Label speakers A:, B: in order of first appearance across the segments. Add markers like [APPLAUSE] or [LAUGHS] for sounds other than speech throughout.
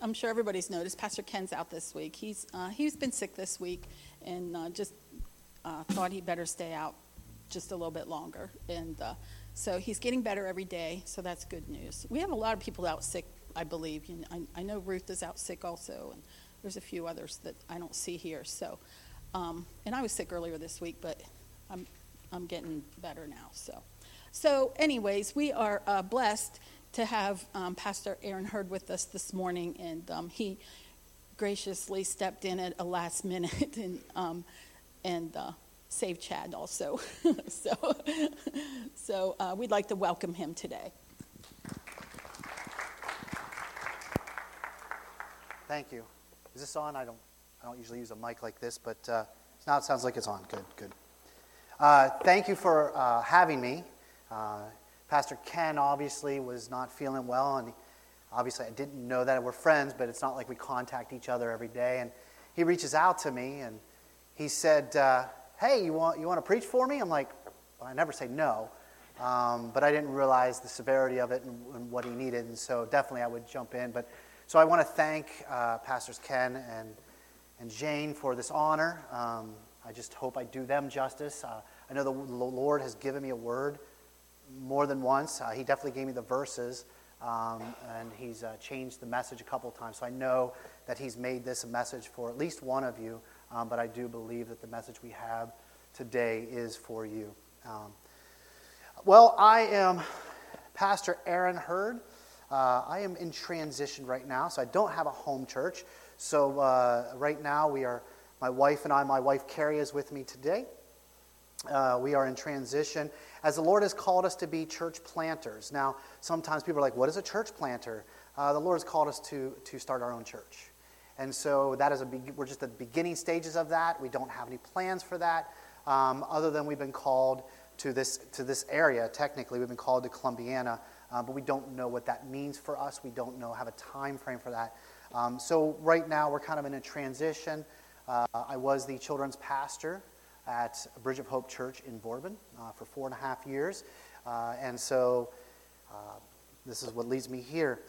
A: I'm sure everybody's noticed, Pastor Ken's out this week. He's, uh, he's been sick this week and uh, just uh, thought he'd better stay out just a little bit longer. And uh, so he's getting better every day, so that's good news. We have a lot of people out sick, I believe. You know, I, I know Ruth is out sick also, and there's a few others that I don't see here. So, um, and I was sick earlier this week, but I'm, I'm getting better now. So, so anyways, we are uh, blessed to have um, Pastor Aaron Hurd with us this morning, and um, he graciously stepped in at a last minute [LAUGHS] and um, and uh, saved Chad also. [LAUGHS] so so uh, we'd like to welcome him today.
B: Thank you. Is this on? I don't I don't usually use a mic like this, but uh, now it sounds like it's on. Good, good. Uh, thank you for uh, having me. Pastor Ken obviously was not feeling well, and obviously I didn't know that we're friends, but it's not like we contact each other every day. And he reaches out to me and he said, uh, "Hey, you want you want to preach for me?" I'm like, well, I never say no, um, but I didn't realize the severity of it and, and, what he needed, and so definitely I would jump in. But so I want to thank uh, Pastors Ken and and Jane for this honor. Um, I just hope I do them justice. Uh, I know the Lord has given me a word more than once. Uh, he definitely gave me the verses, um, and he's uh, changed the message a couple times. So I know that he's made this a message for at least one of you, um, but I do believe that the message we have today is for you. Um, well, I am Pastor Aaron Hurd. Uh, I am in transition right now, so I don't have a home church. So uh, right now, we are, my wife and I, my wife Carrie is with me today. Uh, we are in transition as the Lord has called us to be church planters. Now, sometimes people are like, what is a church planter? Uh, the Lord has called us to, to start our own church. And so that is a we're just at the beginning stages of that. We don't have any plans for that, um, other than we've been called to this, to this area. Technically, we've been called to Columbiana, uh, but we don't know what that means for us. We don't know have a time frame for that. Um, so right now, we're kind of in a transition. Uh, I was the children's pastor at Bridge of Hope Church in Boardman uh, for four and a half years. Uh, and so uh, this is what leads me here.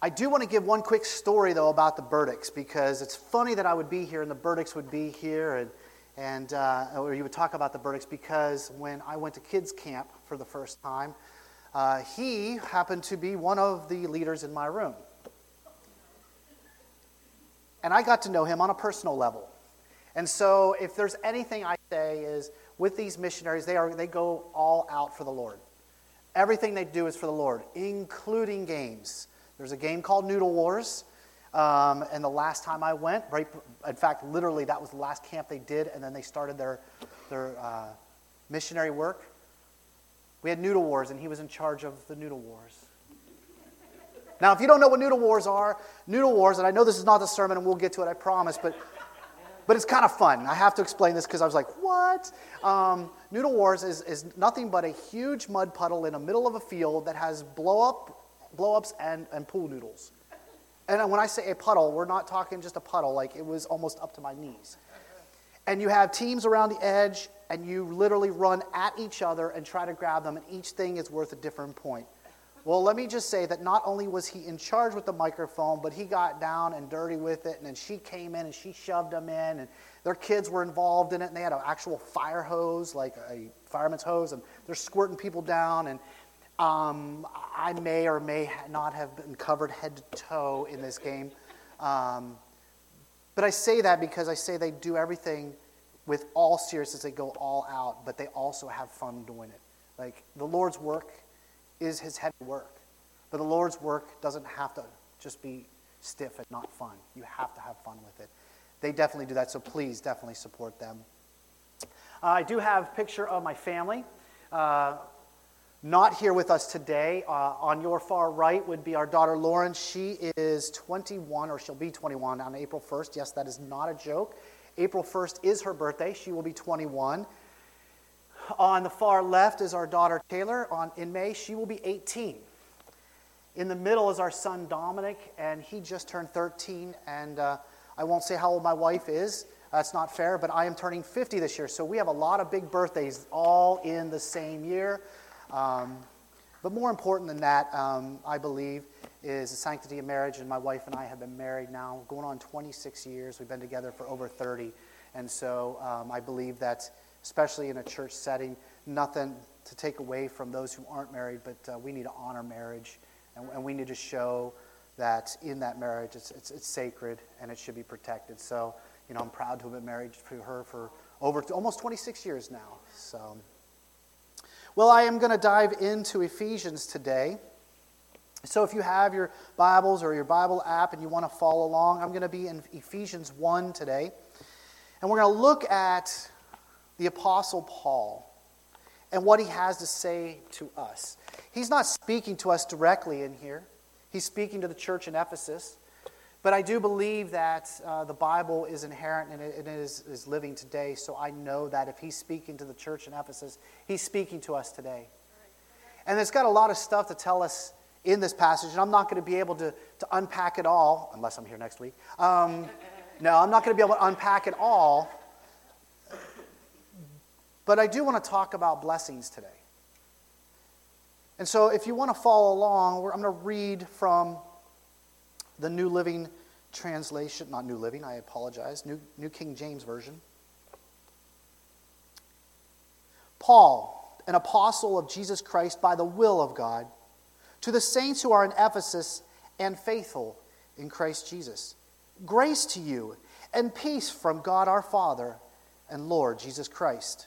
B: I do want to give one quick story, though, about the Burdicks because it's funny that I would be here and the Burdicks would be here, and, and uh, or you would talk about the Burdicks because when I went to kids' camp for the first time, uh, he happened to be one of the leaders in my room. And I got to know him on a personal level. And so, if there's anything I say is with these missionaries, they, are, they go all out for the Lord. Everything they do is for the Lord, including games. There's a game called Noodle Wars. Um, and the last time I went, right, in fact, literally, that was the last camp they did, and then they started their, their uh, missionary work. We had Noodle Wars, and he was in charge of the Noodle Wars. Now, if you don't know what Noodle Wars are, Noodle Wars, and I know this is not the sermon, and we'll get to it, I promise, but but it's kind of fun. I have to explain this because I was like, what? Um, Noodle Wars is, is nothing but a huge mud puddle in the middle of a field that has blow, up, blow ups and, and pool noodles. And when I say a puddle, we're not talking just a puddle, like it was almost up to my knees. And you have teams around the edge, and you literally run at each other and try to grab them, and each thing is worth a different point. Well, let me just say that not only was he in charge with the microphone, but he got down and dirty with it. And then she came in and she shoved him in. And their kids were involved in it. And they had an actual fire hose, like a fireman's hose. And they're squirting people down. And um, I may or may not have been covered head to toe in this game. Um, but I say that because I say they do everything with all seriousness. They go all out, but they also have fun doing it. Like the Lord's work is his heavy work. But the Lord's work doesn't have to just be stiff and not fun. You have to have fun with it. They definitely do that, so please definitely support them. Uh, I do have a picture of my family. Uh, not here with us today. Uh, on your far right would be our daughter Lauren. She is 21, or she'll be 21 on April 1st. Yes, that is not a joke. April 1st is her birthday. She will be 21. On the far left is our daughter Taylor. On, in May, she will be 18. In the middle is our son Dominic, and he just turned 13. And uh, I won't say how old my wife is. That's not fair, but I am turning 50 this year. So we have a lot of big birthdays all in the same year. Um, but more important than that, um, I believe, is the sanctity of marriage, and my wife and I have been married now going on 26 years. We've been together for over 30. And so um, I believe that, especially in a church setting, nothing to take away from those who aren't married, but uh, we need to honor marriage, and, and, we need to show that in that marriage it's, it's, it's, sacred and it should be protected. So, you know, I'm proud to have been married to her for over almost 26 years now. So, well, I am going to dive into Ephesians today. So, if you have your Bibles or your Bible app and you want to follow along, I'm going to be in Ephesians 1 today. And we're going to look at the Apostle Paul and what he has to say to us. He's not speaking to us directly in here, he's speaking to the church in Ephesus. But I do believe that uh, the Bible is inherent and it, it is, is living today. So I know that if he's speaking to the church in Ephesus, he's speaking to us today. And it's got a lot of stuff to tell us in this passage, and I'm not going to be able to, to unpack it all, unless I'm here next week. Um, no, I'm not going to be able to unpack it all. But I do want to talk about blessings today. And so, if you want to follow along, I'm going to read from the New Living Translation, not New Living, I apologize, New, New King James Version. Paul, an apostle of Jesus Christ by the will of God, to the saints who are in Ephesus and faithful in Christ Jesus, grace to you and peace from God our Father and Lord Jesus Christ.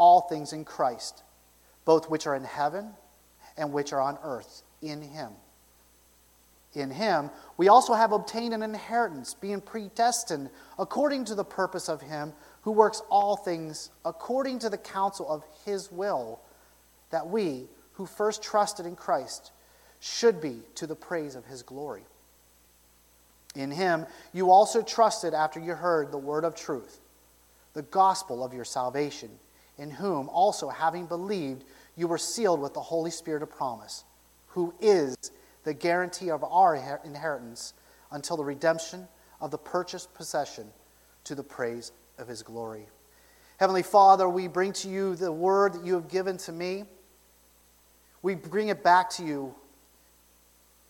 B: all things in Christ, both which are in heaven and which are on earth, in him. In him, we also have obtained an inheritance, being predestined according to the purpose of him who works all things according to the counsel of his will, that we, who first trusted in Christ, should be to the praise of his glory. In him, you also trusted after you heard the word of truth, the gospel of your salvation in whom also, having believed, you were sealed with the Holy Spirit of promise, who is the guarantee of our inheritance until the redemption of the purchased possession to the praise of his glory. Heavenly Father, we bring to you the word that you have given to me. We bring it back to you.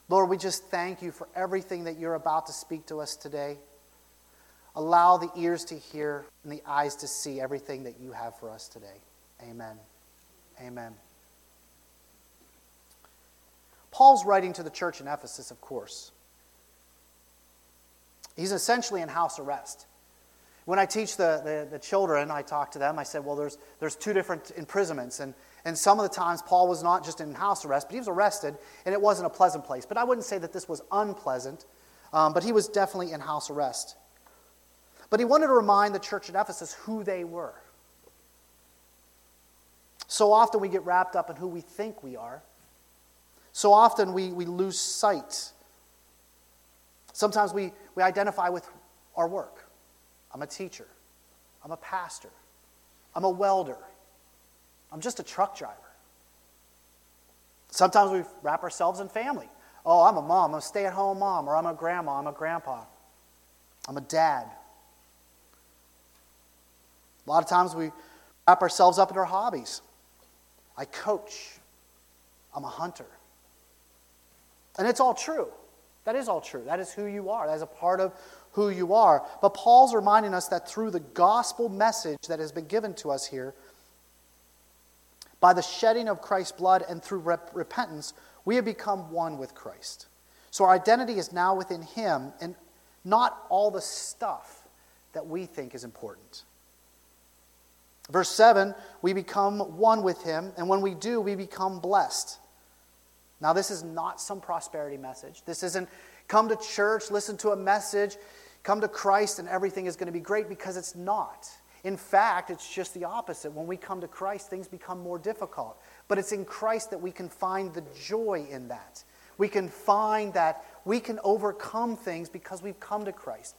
B: Lord, we just thank you for everything that you're about to speak to us today. Allow the ears to hear and the eyes to see everything that you have for us today. Amen. Amen. Paul's writing to the church in Ephesus, of course. He's essentially in house arrest. When I teach the, the, the, children, I talk to them, I said, well, there's, there's two different imprisonments. And, and some of the times, Paul was not just in house arrest, but he was arrested, and it wasn't a pleasant place. But I wouldn't say that this was unpleasant, um, but he was definitely in house arrest. But he wanted to remind the church at Ephesus who they were. So often we get wrapped up in who we think we are. So often we, we lose sight. Sometimes we, we identify with our work. I'm a teacher. I'm a pastor. I'm a welder. I'm just a truck driver. Sometimes we wrap ourselves in family. Oh, I'm a mom. I'm a stay at home mom, or I'm a grandma. I'm a grandpa. I'm a dad. A lot of times we wrap ourselves up in our hobbies. I coach. I'm a hunter. And it's all true. That is all true. That is who you are. That is a part of who you are. But Paul's reminding us that through the gospel message that has been given to us here, by the shedding of Christ's blood and through rep- repentance, we have become one with Christ. So our identity is now within Him and not all the stuff that we think is important. Verse 7 we become one with Him, and when we do, we become blessed. Now, this is not some prosperity message. This isn't come to church, listen to a message, come to Christ, and everything is going to be great because it's not. In fact, it's just the opposite. When we come to Christ, things become more difficult. But it's in Christ that we can find the joy in that. We can find that we can overcome things because we've come to Christ.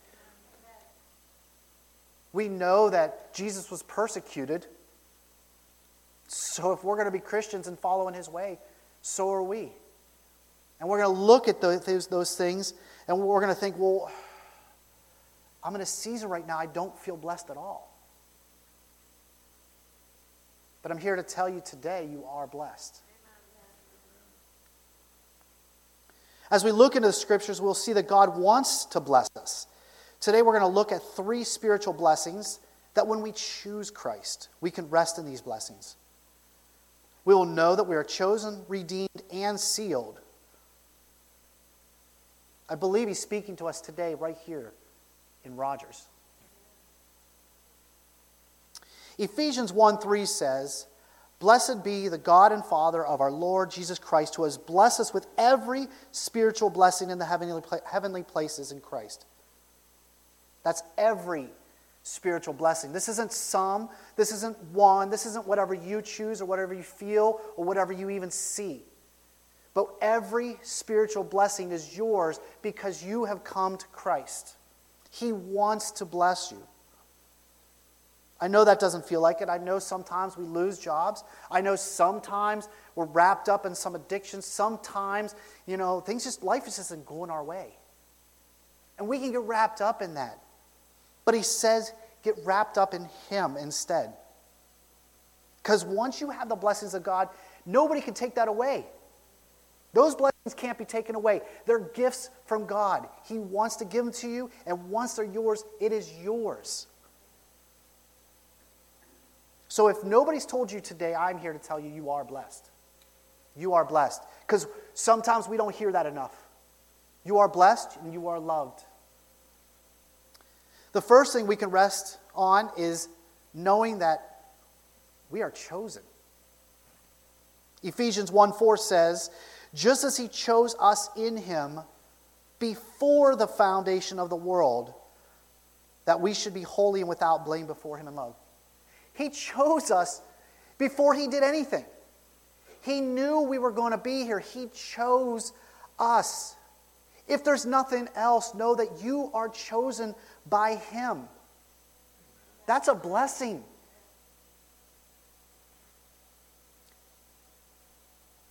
B: We know that Jesus was persecuted. So if we're going to be Christians and follow in his way, so are we. And we're going to look at those, those things and we're going to think, well, I'm in a season right now I don't feel blessed at all. But I'm here to tell you today you are blessed. As we look into the scriptures, we'll see that God wants to bless us. Today, we're going to look at three spiritual blessings that when we choose Christ, we can rest in these blessings. We will know that we are chosen, redeemed, and sealed. I believe He's speaking to us today, right here in Rogers. Ephesians 1 3 says, Blessed be the God and Father of our Lord Jesus Christ, who has blessed us with every spiritual blessing in the heavenly, heavenly places in Christ. That's every spiritual blessing. This isn't some, this isn't one, this isn't whatever you choose or whatever you feel or whatever you even see. But every spiritual blessing is yours because you have come to Christ. He wants to bless you. I know that doesn't feel like it. I know sometimes we lose jobs. I know sometimes we're wrapped up in some addiction. Sometimes, you know, things just, life just going our way. And we can get wrapped up in that. But he says, get wrapped up in him instead. Because once you have the blessings of God, nobody can take that away. Those blessings can't be taken away. They're gifts from God. He wants to give them to you, and once they're yours, it is yours. So if nobody's told you today, I'm here to tell you you are blessed. You are blessed. Because sometimes we don't hear that enough. You are blessed and you are loved. The first thing we can rest on is knowing that we are chosen. Ephesians 1 4 says, Just as he chose us in him before the foundation of the world, that we should be holy and without blame before him in love. He chose us before He did anything. He knew we were going to be here. He chose us. If there's nothing else, know that you are chosen by Him. That's a blessing.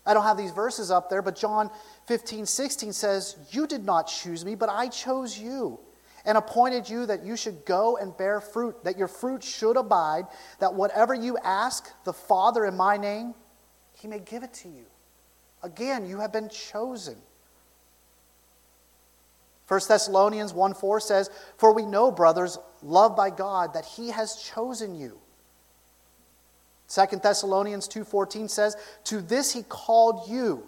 B: I don't have these verses up there, but John 15, 16 says, You did not choose me, but I chose you and appointed you that you should go and bear fruit, that your fruit should abide, that whatever you ask the Father in my name, he may give it to you. Again, you have been chosen. 1 Thessalonians 1 4 says, For we know, brothers, loved by God, that he has chosen you. 2 Thessalonians 2:14 says, "To this he called you,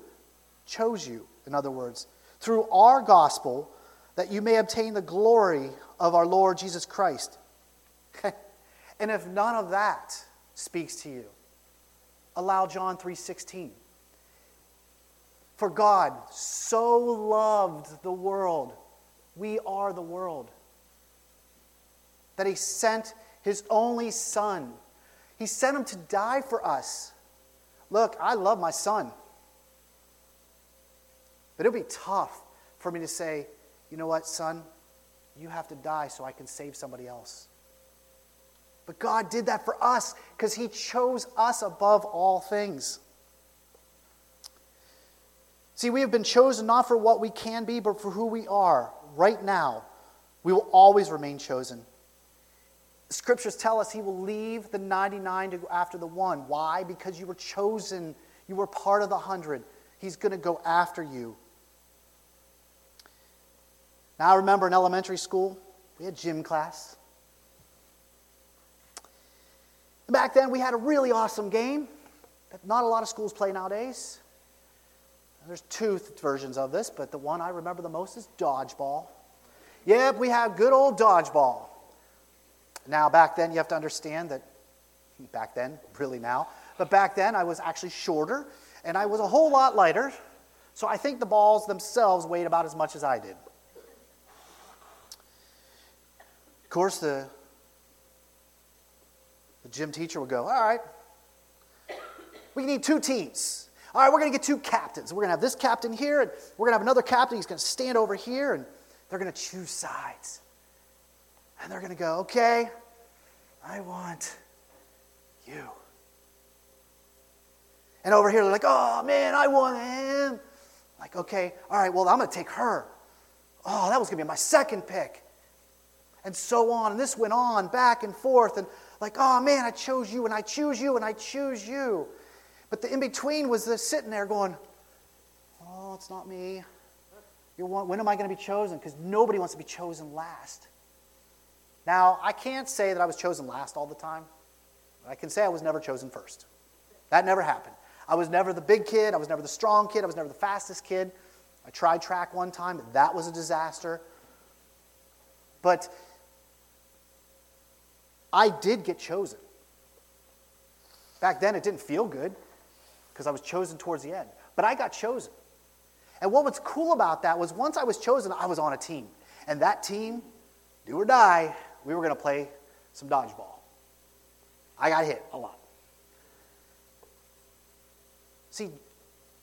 B: chose you, in other words, through our gospel that you may obtain the glory of our Lord Jesus Christ. [LAUGHS] and if none of that speaks to you, allow John 3:16. For God so loved the world, we are the world, that he sent his only son. He sent him to die for us. Look, I love my son. But it'll be tough for me to say, you know what, son? You have to die so I can save somebody else. But God did that for us because He chose us above all things. See, we have been chosen not for what we can be, but for who we are right now. We will always remain chosen. Scriptures tell us He will leave the 99 to go after the one. Why? Because you were chosen, you were part of the 100. He's going to go after you. Now, I remember in elementary school, we had gym class. Back then, we had a really awesome game that not a lot of schools play nowadays. There's two th- versions of this, but the one I remember the most is dodgeball. Yep, we have good old dodgeball. Now, back then, you have to understand that, back then, really now, but back then I was actually shorter and I was a whole lot lighter, so I think the balls themselves weighed about as much as I did. Of course, the, the gym teacher would go, All right, we need two teams. All right, we're going to get two captains. We're going to have this captain here, and we're going to have another captain. He's going to stand over here, and they're going to choose sides. And they're going to go, okay, I want you. And over here, they're like, oh man, I want him. Like, okay, all right, well, I'm going to take her. Oh, that was going to be my second pick. And so on. And this went on back and forth. And like, oh man, I chose you, and I choose you, and I choose you. But the in between was the sitting there going, oh, it's not me. You're when am I going to be chosen? Because nobody wants to be chosen last. Now, I can't say that I was chosen last all the time. I can say I was never chosen first. That never happened. I was never the big kid. I was never the strong kid. I was never the fastest kid. I tried track one time, that was a disaster. But I did get chosen. Back then, it didn't feel good because I was chosen towards the end. But I got chosen. And what was cool about that was once I was chosen, I was on a team. And that team, do or die, we were going to play some dodgeball. I got hit a lot. See,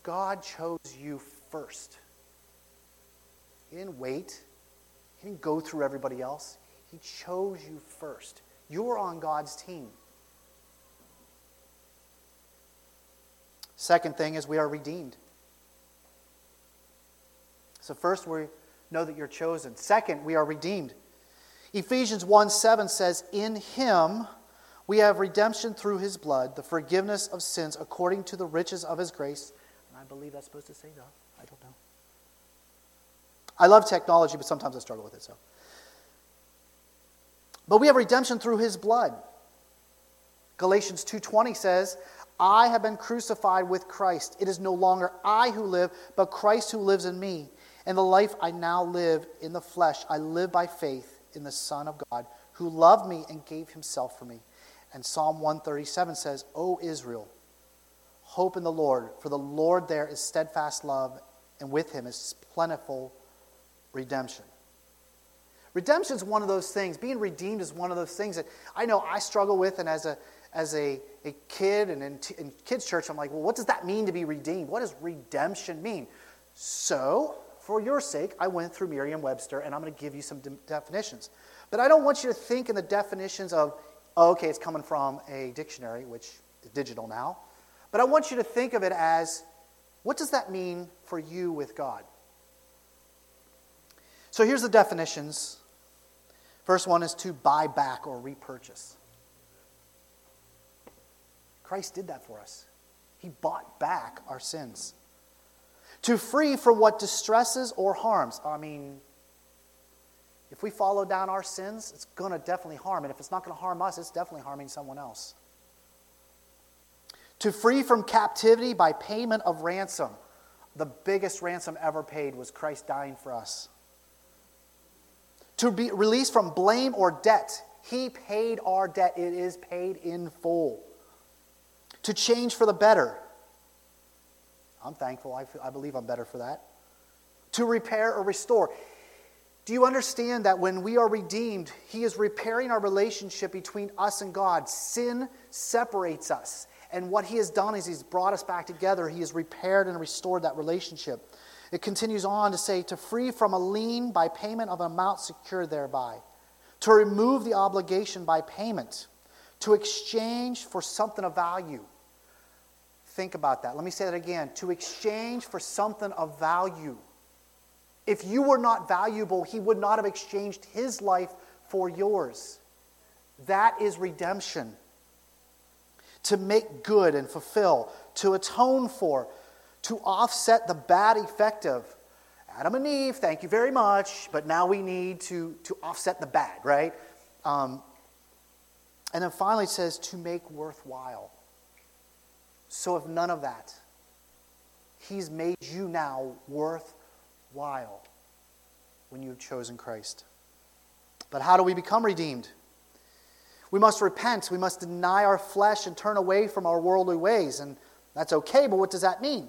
B: God chose you first. He didn't wait, He didn't go through everybody else. He chose you first. You're on God's team. Second thing is we are redeemed. So, first, we know that you're chosen. Second, we are redeemed. Ephesians 1 7 says, In him we have redemption through his blood, the forgiveness of sins according to the riches of his grace. And I believe that's supposed to say that. I don't know. I love technology, but sometimes I struggle with it, so. But we have redemption through his blood. Galatians 2:20 says, "I have been crucified with Christ. It is no longer I who live, but Christ who lives in me. And the life I now live in the flesh, I live by faith in the Son of God, who loved me and gave himself for me." And Psalm 137 says, O Israel, hope in the Lord, for the Lord there is steadfast love, and with him is plentiful redemption. Redemption is one of those things. Being redeemed is one of those things that I know I struggle with, and as a as a, a kid and in, t- in kids' church, I'm like, well, what does that mean to be redeemed? What does redemption mean? So, for your sake, I went through Merriam Webster, and I'm going to give you some de- definitions. But I don't want you to think in the definitions of oh, okay, it's coming from a dictionary, which is digital now. But I want you to think of it as what does that mean for you with God? So here's the definitions. First one is to buy back or repurchase. Christ did that for us. He bought back our sins. To free from what distresses or harms. I mean, if we follow down our sins, it's going to definitely harm. And if it's not going to harm us, it's definitely harming someone else. To free from captivity by payment of ransom. The biggest ransom ever paid was Christ dying for us. To be released from blame or debt. He paid our debt, it is paid in full. To change for the better. I'm thankful. I, feel, I believe I'm better for that. To repair or restore. Do you understand that when we are redeemed, He is repairing our relationship between us and God? Sin separates us. And what He has done is He's brought us back together. He has repaired and restored that relationship. It continues on to say, to free from a lien by payment of an amount secured thereby, to remove the obligation by payment, to exchange for something of value. Think about that. Let me say that again. To exchange for something of value. If you were not valuable, he would not have exchanged his life for yours. That is redemption. To make good and fulfill, to atone for, to offset the bad effect of Adam and Eve, thank you very much, but now we need to, to offset the bad, right? Um, and then finally it says to make worthwhile. So if none of that, He's made you now worthwhile when you've chosen Christ. But how do we become redeemed? We must repent. We must deny our flesh and turn away from our worldly ways. And that's okay, but what does that mean?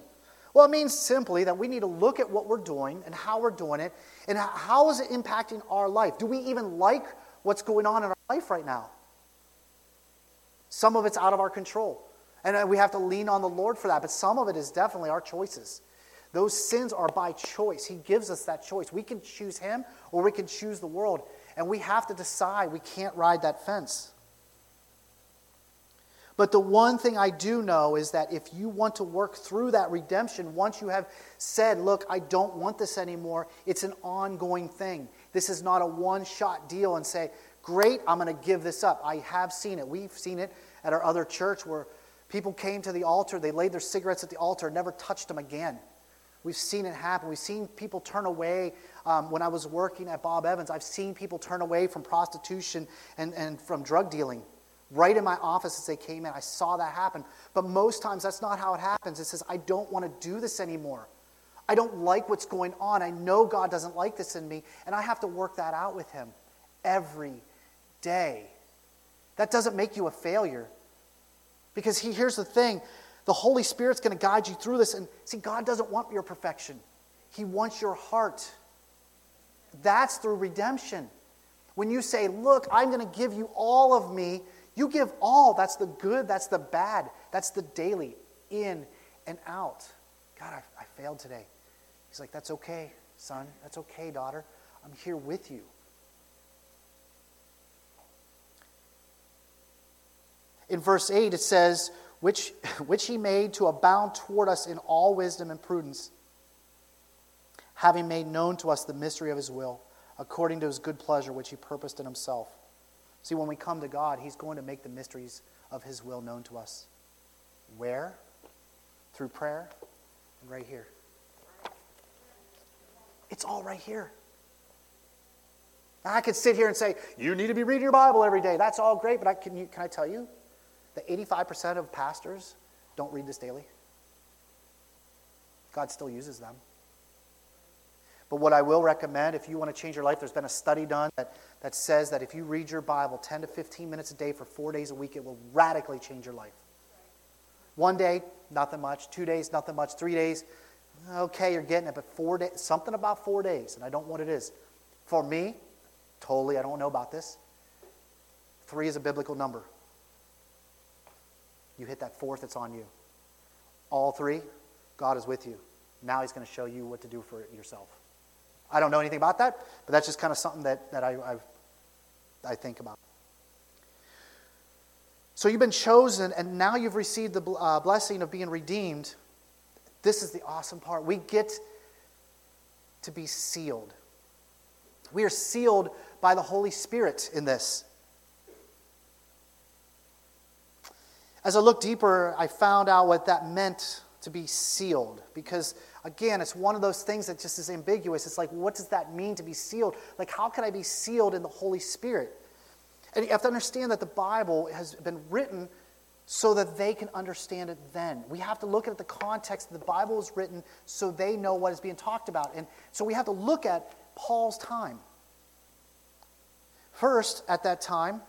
B: Well, it means simply that we need to look at what we're doing and how we're doing it and how is it impacting our life. Do we even like what's going on in our life right now? Some of it's out of our control. And uh, we have to lean on the Lord for that. But some of it is definitely our choices. Those sins are by choice. He gives us that choice. We can choose Him or we can choose the world. And we have to decide we can't ride that fence. But the one thing I do know is that if you want to work through that redemption, once you have said, Look, I don't want this anymore, it's an ongoing thing. This is not a one shot deal and say, Great, I'm going to give this up. I have seen it. We've seen it at our other church where people came to the altar, they laid their cigarettes at the altar, never touched them again. We've seen it happen. We've seen people turn away. Um, when I was working at Bob Evans, I've seen people turn away from prostitution and, and from drug dealing right in my office as they came in. I saw that happen. But most times that's not how it happens. It says, I don't want to do this anymore. I don't like what's going on. I know God doesn't like this in me, and I have to work that out with Him every day. That doesn't make you a failure. Because he, here's the thing the Holy Spirit's going to guide you through this. And see, God doesn't want your perfection, He wants your heart. That's through redemption. When you say, Look, I'm going to give you all of me, you give all. That's the good, that's the bad, that's the daily, in and out. God, I, I failed today. He's like, That's okay, son. That's okay, daughter. I'm here with you. In verse 8, it says, which, [LAUGHS] which he made to abound toward us in all wisdom and prudence, having made known to us the mystery of his will, according to his good pleasure, which he purposed in himself See, when we come to God, He's going to make the mysteries of His will known to us. Where? Through prayer and right here. It's all right here. I could sit here and say, you need to be reading your Bible every day. That's all great, but I, can, you, can I tell you that 85% of pastors don't read this daily? God still uses them. But what I will recommend, if you want to change your life, there's been a study done that, that says that if you read your Bible 10 to 15 minutes a day for four days a week, it will radically change your life. One day, nothing much. Two days, nothing much. Three days, okay, you're getting it. But four days, something about four days, and I don't know what it is. For me, totally, I don't know about this. Three is a biblical number. You hit that fourth, it's on you. All three, God is with you. Now He's going to show you what to do for yourself. I don't know anything about that, but that's just kind of something that, that I, I've, I think about. So you've been chosen, and now you've received the uh, blessing of being redeemed. This is the awesome part. We get to be sealed. We are sealed by the Holy Spirit in this. As I looked deeper, I found out what that meant to be sealed because Again, it's one of those things that just is ambiguous. It's like, what does that mean to be sealed? Like, how can I be sealed in the Holy Spirit? And you have to understand that the Bible has been written so that they can understand it then. We have to look at the context. The Bible is written so they know what is being talked about. And so we have to look at Paul's time. First, at that time,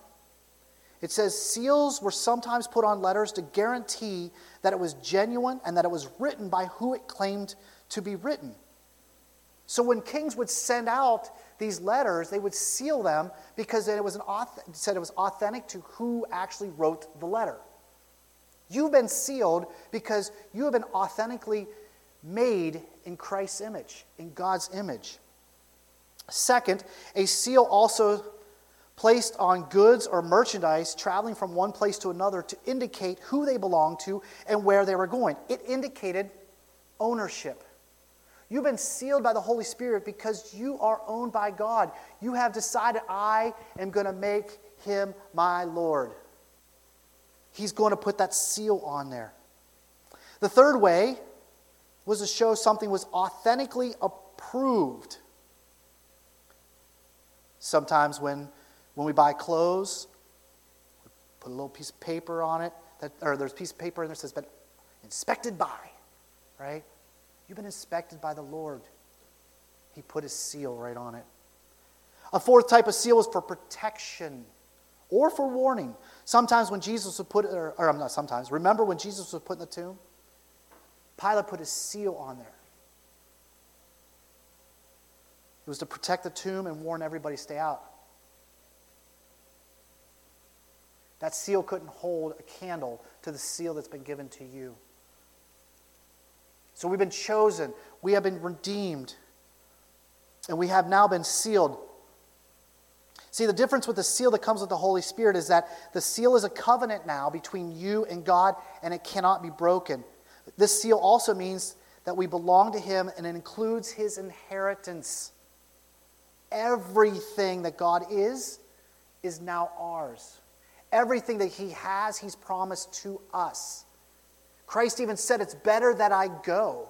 B: it says seals were sometimes put on letters to guarantee that it was genuine and that it was written by who it claimed to be written. So when kings would send out these letters, they would seal them because it was an said it was authentic to who actually wrote the letter. You've been sealed because you have been authentically made in Christ's image, in God's image. Second, a seal also placed on goods or merchandise traveling from one place to another to indicate who they belonged to and where they were going. It indicated ownership. You've been sealed by the Holy Spirit because you are owned by God. You have decided, I am going to make him my Lord. He's going to put that seal on there. The third way was to show something was authentically approved. Sometimes when when we buy clothes, we put a little piece of paper on it, that, or there's a piece of paper in there that says, been inspected by, right? You've been inspected by the Lord. He put his seal right on it. A fourth type of seal is for protection or for warning. Sometimes when Jesus was put, or, or not sometimes, remember when Jesus was put in the tomb? Pilate put his seal on there. It was to protect the tomb and warn everybody stay out. That seal couldn't hold a candle to the seal that's been given to you. So we've been chosen, we have been redeemed, and we have now been sealed. See, the difference with the seal that comes with the Holy Spirit is that the seal is a covenant now between you and God, and it cannot be broken. This seal also means that we belong to Him, and it includes His inheritance. Everything that God is, is now ours. Everything that He has, He's promised to us. Christ even said, It's better that I go.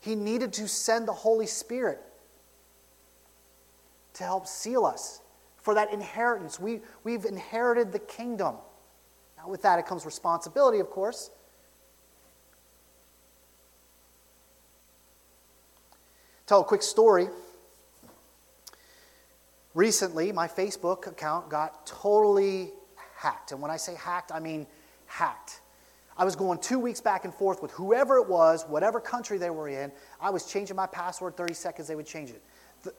B: He needed to send the Holy Spirit to help seal us for that inheritance. We, we've inherited the kingdom. Now, with that, it comes responsibility, of course. Tell a quick story. Recently, my Facebook account got totally hacked. And when I say hacked, I mean hacked. I was going two weeks back and forth with whoever it was, whatever country they were in. I was changing my password 30 seconds, they would change it.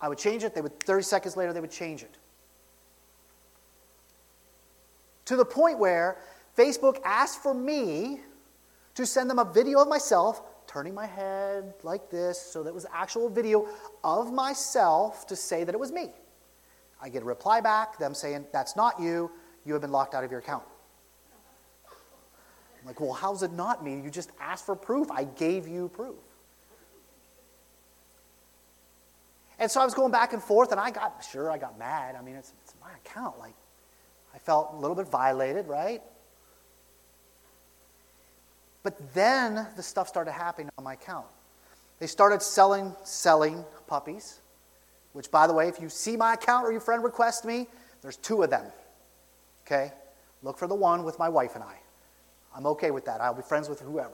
B: I would change it, they would 30 seconds later they would change it. To the point where Facebook asked for me to send them a video of myself turning my head like this so that was actual video of myself to say that it was me. I get a reply back, them saying, That's not you, you have been locked out of your account. I'm like, well, how's it not me? You just asked for proof. I gave you proof. And so I was going back and forth, and I got, sure, I got mad. I mean, it's, it's my account. Like, I felt a little bit violated, right? But then the stuff started happening on my account. They started selling, selling puppies, which, by the way, if you see my account or your friend requests me, there's two of them. Okay? Look for the one with my wife and I. I'm okay with that. I'll be friends with whoever.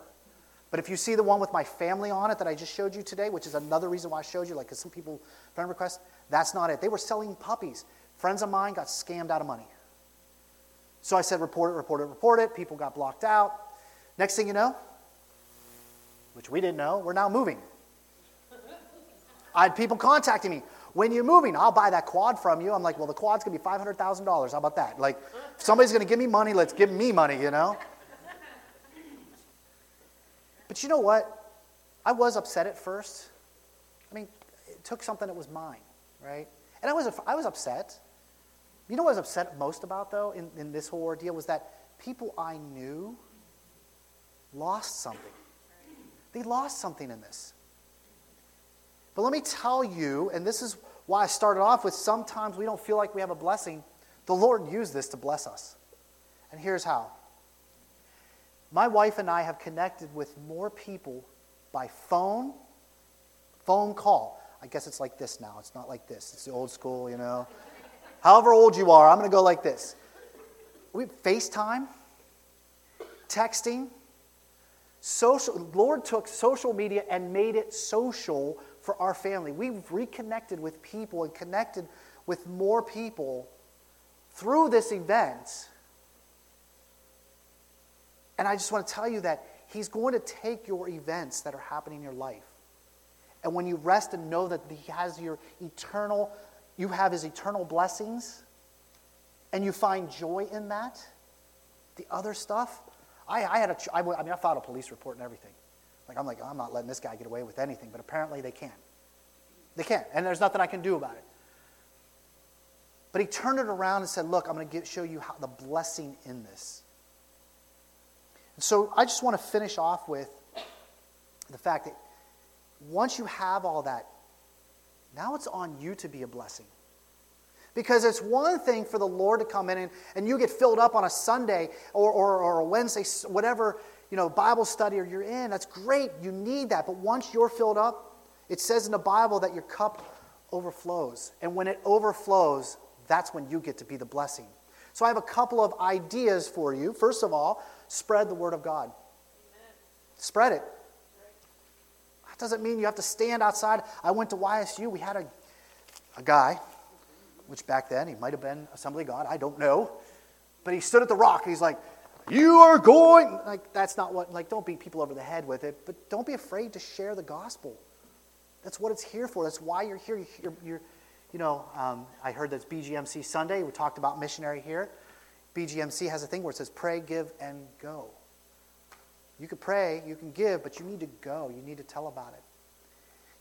B: But if you see the one with my family on it that I just showed you today, which is another reason why I showed you, like, because some people, friend requests, that's not it. They were selling puppies. Friends of mine got scammed out of money. So I said, report it, report it, report it. People got blocked out. Next thing you know, which we didn't know, we're now moving. I had people contacting me. When you're moving, I'll buy that quad from you. I'm like, well, the quad's going to be $500,000. How about that? Like, if somebody's going to give me money, let's give me money, you know? But you know what? I was upset at first. I mean, it took something that was mine, right? And I was, I was upset. You know what I was upset most about, though, in, in this whole ordeal was that people I knew lost something. They lost something in this. But let me tell you, and this is why I started off with sometimes we don't feel like we have a blessing. The Lord used this to bless us. And here's how. My wife and I have connected with more people by phone, phone call. I guess it's like this now. It's not like this. It's the old school, you know. [LAUGHS] However old you are, I'm going to go like this. We FaceTime, texting, social. Lord took social media and made it social for our family. We've reconnected with people and connected with more people through this event. And I just want to tell you that He's going to take your events that are happening in your life. And when you rest and know that He has your eternal, you have His eternal blessings, and you find joy in that, the other stuff, I, I had a, I, I mean, I filed a police report and everything. Like, I'm like, I'm not letting this guy get away with anything, but apparently they can. They can, and there's nothing I can do about it. But he turned it around and said, Look, I'm going to show you how, the blessing in this. And so I just want to finish off with the fact that once you have all that, now it's on you to be a blessing. Because it's one thing for the Lord to come in and, and you get filled up on a Sunday or, or, or a Wednesday, whatever you know, Bible study or you're in. That's great. You need that. But once you're filled up, it says in the Bible that your cup overflows. And when it overflows, that's when you get to be the blessing. So I have a couple of ideas for you. First of all, spread the word of God. Amen. Spread it. That doesn't mean you have to stand outside. I went to YSU. We had a, a guy, which back then he might have been Assembly God. I don't know. But he stood at the rock. he's like, You are going. Like, that's not what, like, don't beat people over the head with it, but don't be afraid to share the gospel. That's what it's here for. That's why you're here. You're, you're you know, um, I heard that's BGMC Sunday. We talked about missionary here. BGMC has a thing where it says pray, give, and go. You can pray, you can give, but you need to go. You need to tell about it.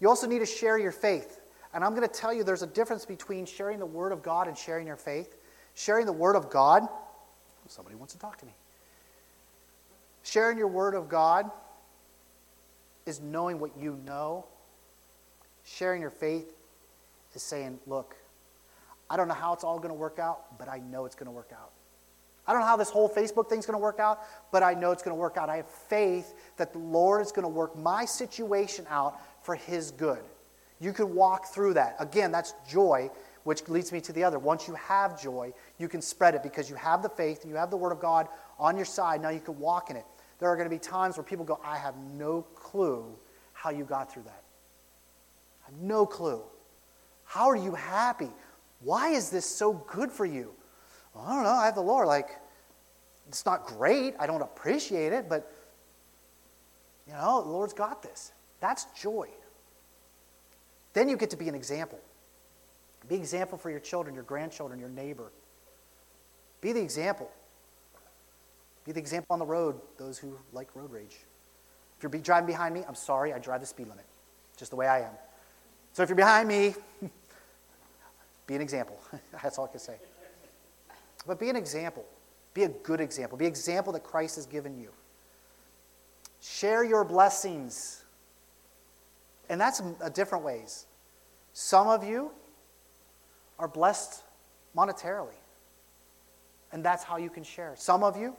B: You also need to share your faith. And I'm going to tell you there's a difference between sharing the Word of God and sharing your faith. Sharing the Word of God, somebody wants to talk to me. Sharing your Word of God is knowing what you know. Sharing your faith is saying, look, I don't know how it's all going to work out, but I know it's going to work out. I don't know how this whole Facebook thing's going to work out, but I know it's going to work out. I have faith that the Lord is going to work my situation out for His good. You can walk through that. Again, that's joy, which leads me to the other. Once you have joy, you can spread it because you have the faith and you have the Word of God on your side. Now you can walk in it. There are going to be times where people go, I have no clue how you got through that. I have no clue. How are you happy? Why is this so good for you? Well, I don't know. I have the Lord. Like, it's not great. I don't appreciate it, but, you know, the Lord's got this. That's joy. Then you get to be an example. Be example for your children, your grandchildren, your neighbor. Be the example. Be the example on the road, those who like road rage. If you're driving behind me, I'm sorry, I drive the speed limit, just the way I am. So if you're behind me, [LAUGHS] be an example. [LAUGHS] That's all I can say. But be an example. Be a good example. Be an example that Christ has given you. Share your blessings. And that's a different ways. Some of you are blessed monetarily. And that's how you can share. Some of you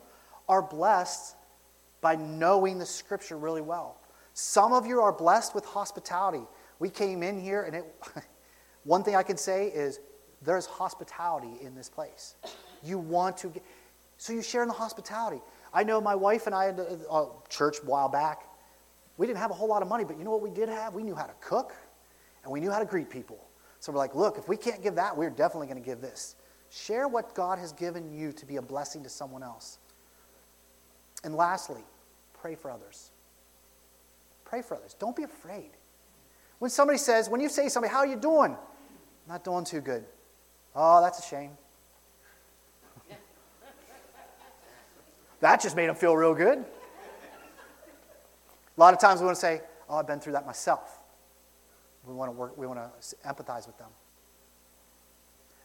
B: are blessed by knowing the scripture really well. Some of you are blessed with hospitality. We came in here, and it, [LAUGHS] one thing I can say is there's hospitality in this place. You want to get, so you share in the hospitality. I know my wife and I had a, a church a while back. We didn't have a whole lot of money, but you know what we did have? We knew how to cook, and we knew how to greet people. So we're like, look, if we can't give that, we're definitely going to give this. Share what God has given you to be a blessing to someone else. And lastly, pray for others. Pray for others. Don't be afraid. When somebody says, when you say somebody, how are you doing? Not doing too good. Oh, that's a shame. [LAUGHS] that just made them feel real good. A lot of times we want to say, oh, I've been through that myself. We want to work, we want to empathize with them.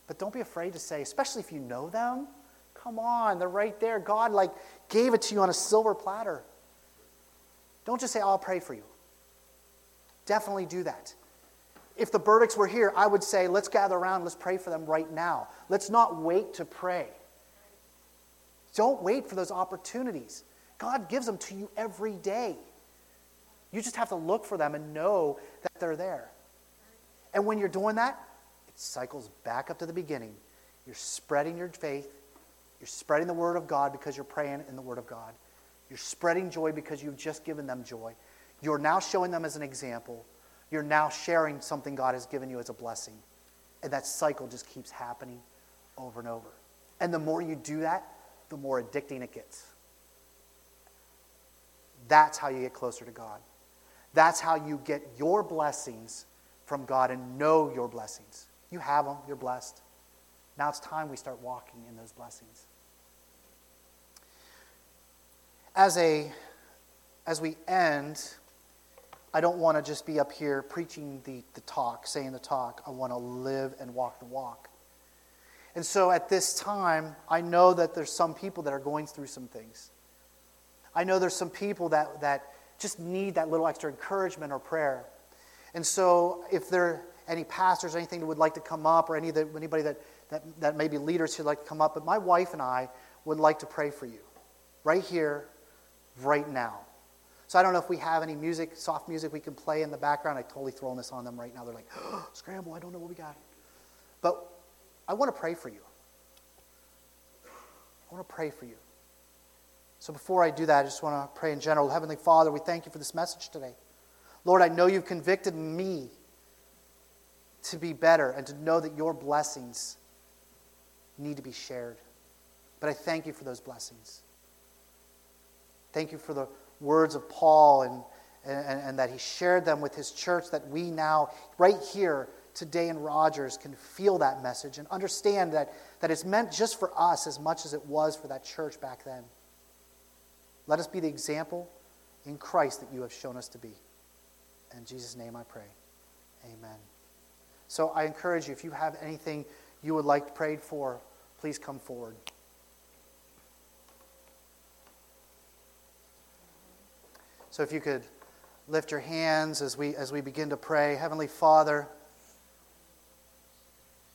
B: But don't be afraid to say, especially if you know them, come on, they're right there. God like gave it to you on a silver platter. Don't just say, I'll pray for you. Definitely do that. If the Burdicks were here, I would say, let's gather around, let's pray for them right now. Let's not wait to pray. Don't wait for those opportunities. God gives them to you every day. You just have to look for them and know that they're there. And when you're doing that, it cycles back up to the beginning. You're spreading your faith, you're spreading the Word of God because you're praying in the Word of God. You're spreading joy because you've just given them joy. You're now showing them as an example. You're now sharing something God has given you as a blessing. And that cycle just keeps happening over and over. And the more you do that, the more addicting it gets. That's how you get closer to God. That's how you get your blessings from God and know your blessings. You have them, you're blessed. Now it's time we start walking in those blessings. As a as we end, I don't want to just be up here preaching the, the talk, saying the talk. I want to live and walk the walk. And so at this time, I know that there's some people that are going through some things. I know there's some people that, that just need that little extra encouragement or prayer. And so if there are any pastors or anything that would like to come up, or any that, anybody that, that, that maybe leaders who'd like to come up, but my wife and I would like to pray for you right here, right now. So I don't know if we have any music, soft music we can play in the background. I totally throwing this on them right now. They're like, oh, [GASPS] scramble, I don't know what we got. But I want to pray for you. I want to pray for you. So before I do that, I just want to pray in general. Heavenly Father, we thank you for this message today. Lord, I know you've convicted me to be better and to know that your blessings need to be shared. But I thank you for those blessings. Thank you for the words of Paul and, and, and, that he shared them with his church, that we now, right here today in Rogers, can feel that message and understand that, that it's meant just for us as much as it was for that church back then. Let us be the example in Christ that you have shown us to be. In Jesus' name I pray. Amen. So I encourage you, if you have anything you would like prayed for, please come forward. So if you could lift your hands as we, as we begin to pray. Heavenly Father,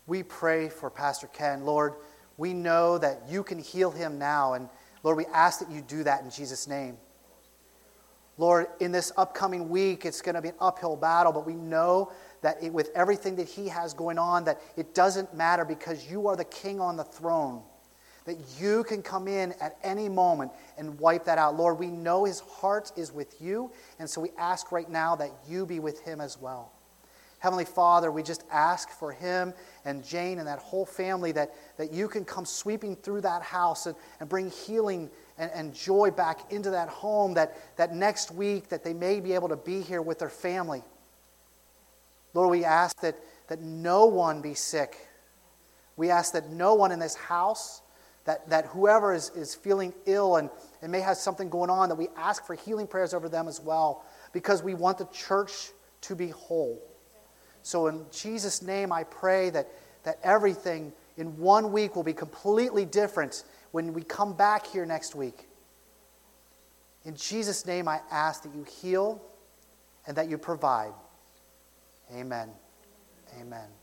B: we pray for Pastor Ken. Lord, we know that you can heal him now. And Lord, we ask that you do that in Jesus' name. Lord, in this upcoming week, it's going to be an uphill battle, but we know that it, with everything that he has going on, that it doesn't matter because you are the king on the throne. That you can come in at any moment and wipe that out. Lord, we know his heart is with you, and so we ask right now that you be with him as well. Heavenly Father, we just ask for him and Jane and that whole family that, that you can come sweeping through that house and, and bring healing and, and joy back into that home, that, that next week that they may be able to be here with their family. Lord, we ask that, that no one be sick. We ask that no one in this house, that, that whoever is, is feeling ill and, and may have something going on, that we ask for healing prayers over them as well, because we want the church to be whole. So, in Jesus' name, I pray that, that everything in one week will be completely different when we come back here next week. In Jesus' name, I ask that you heal and that you provide. Amen. Amen.